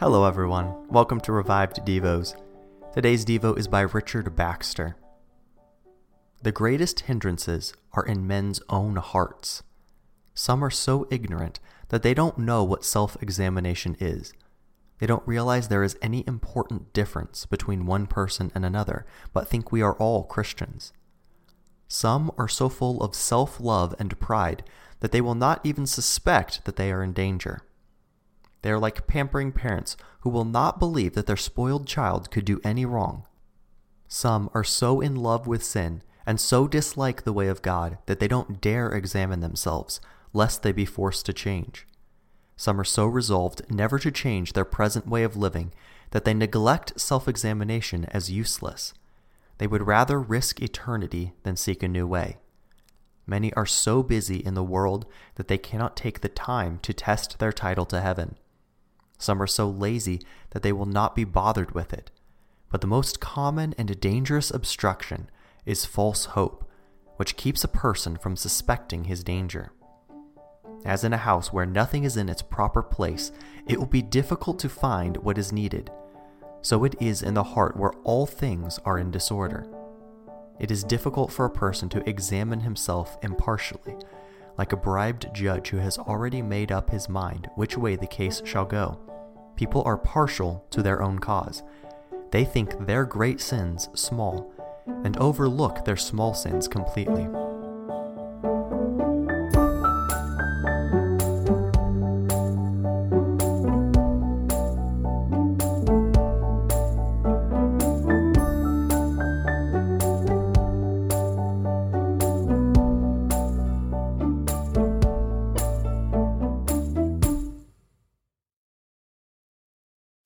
Hello, everyone. Welcome to Revived Devos. Today's Devo is by Richard Baxter. The greatest hindrances are in men's own hearts. Some are so ignorant that they don't know what self examination is. They don't realize there is any important difference between one person and another, but think we are all Christians. Some are so full of self love and pride that they will not even suspect that they are in danger. They are like pampering parents who will not believe that their spoiled child could do any wrong. Some are so in love with sin and so dislike the way of God that they don't dare examine themselves, lest they be forced to change. Some are so resolved never to change their present way of living that they neglect self examination as useless. They would rather risk eternity than seek a new way. Many are so busy in the world that they cannot take the time to test their title to heaven. Some are so lazy that they will not be bothered with it. But the most common and dangerous obstruction is false hope, which keeps a person from suspecting his danger. As in a house where nothing is in its proper place, it will be difficult to find what is needed. So it is in the heart where all things are in disorder. It is difficult for a person to examine himself impartially, like a bribed judge who has already made up his mind which way the case shall go. People are partial to their own cause. They think their great sins small and overlook their small sins completely.